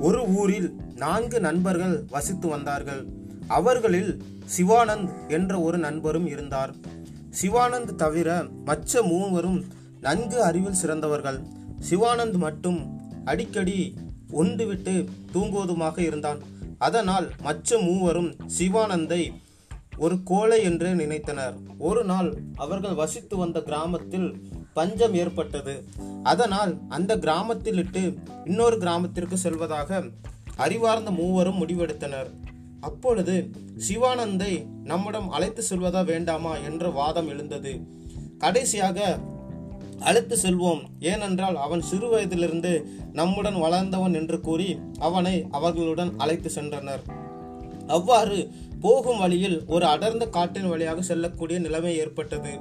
ஒரு ஊரில் நான்கு நண்பர்கள் வசித்து வந்தார்கள். அவர்களில் சிவானந்த் என்ற ஒரு நண்பரும் இருந்தார். சிவானந்த் தவிர மற்ற மூவரும் நன்கு அறிவில் சிறந்தவர்கள். சிவானந்த் மட்டும் அடிக்கடி உண்டுவிட்டு தூங்குவதுமாக இருந்தான். அதனால் மற்ற மூவரும் சிவானந்தை ஒரு கோழை என்று நினைத்தனர். ஒரு நாள் அவர்கள் வசித்து வந்த கிராமத்தில் பஞ்சம் ஏற்பட்டது. அதனால் அந்த கிராமத்தில் இட்டு இன்னொரு கிராமத்திற்கு செல்வதாக அறிவார்ந்த மூவரும் முடிவெடுத்தனர். அப்பொழுது சிவானந்தை நம்மிடம் அழைத்து செல்வதா வேண்டாமா என்ற வாதம் எழுந்தது. கடைசியாக அழைத்து செல்வோம் ஏனென்றால் அவன் சிறு வயதிலிருந்து நம்முடன் வளர்ந்தவன் என்று கூறி அவனை அவர்களுடன் அழைத்து சென்றனர். அவ்வாறு போகும் வழியில் ஒரு அடர்ந்த காட்டின் வழியாக செல்லக்கூடிய நிலைமை ஏற்பட்டது.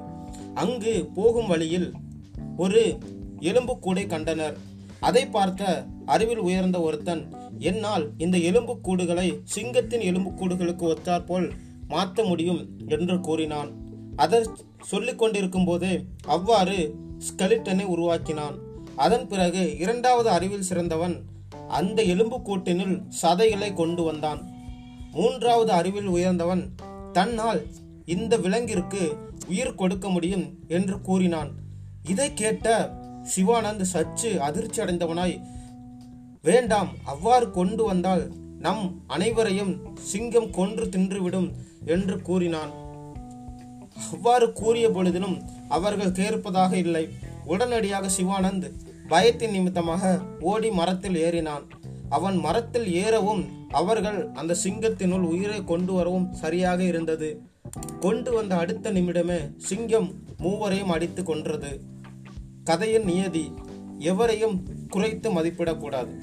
அங்கு போகும் வழியில் ஒரு எலும்புக்கூடை கண்டனர். அதை பார்த்த அறிவில் உயர்ந்த ஒருத்தன் என்னால் இந்த எலும்புக்கூடுகளை சிங்கத்தின் எலும்புக்கூடுகளுக்கு ஒத்தாற்போல் மாற்ற முடியும் என்று கூறினான். அதை சொல்லிக் கொண்டிருக்கும் போதே அவ்வாறு ஸ்கெலிட்டனை உருவாக்கினான். அதன் பிறகு இரண்டாவது அறிவில் சிறந்தவன் அந்த எலும்புக்கூட்டினுள் சதைகளை கொண்டு வந்தான். மூன்றாவது அறிவில் உயர்ந்தவன் தன்னால் இந்த விலங்கிற்கு உயிர் கொடுக்க முடியும் என்று கூறினான். இதை கேட்ட சிவானந்த் சற்று அதிர்ச்சி அடைந்தவனாய் வேண்டாம் அவ்வாறு கொண்டு வந்தால் நம் அனைவரையும் சிங்கம் கொன்று தின்றுவிடும் என்று கூறினான். அவ்வாறு கூறிய பொழுதிலும் அவர்கள் கேட்பதாக இல்லை. உடனடியாக சிவானந்த் பயத்தின் நிமித்தமாக ஓடி மரத்தில் ஏறினான். அவன் மரத்தில் ஏறவும் அவர்கள் அந்த சிங்கத்தினுள் உயிரை கொண்டு வரவும் சரியாக இருந்தது. கொண்டு வந்த அடுத்த நிமிடமே சிங்கம் மூவரையும் அடித்து கொன்றது. கதையின் நியதி எவரையும் குறைத்து மதிப்பிடக்கூடாது.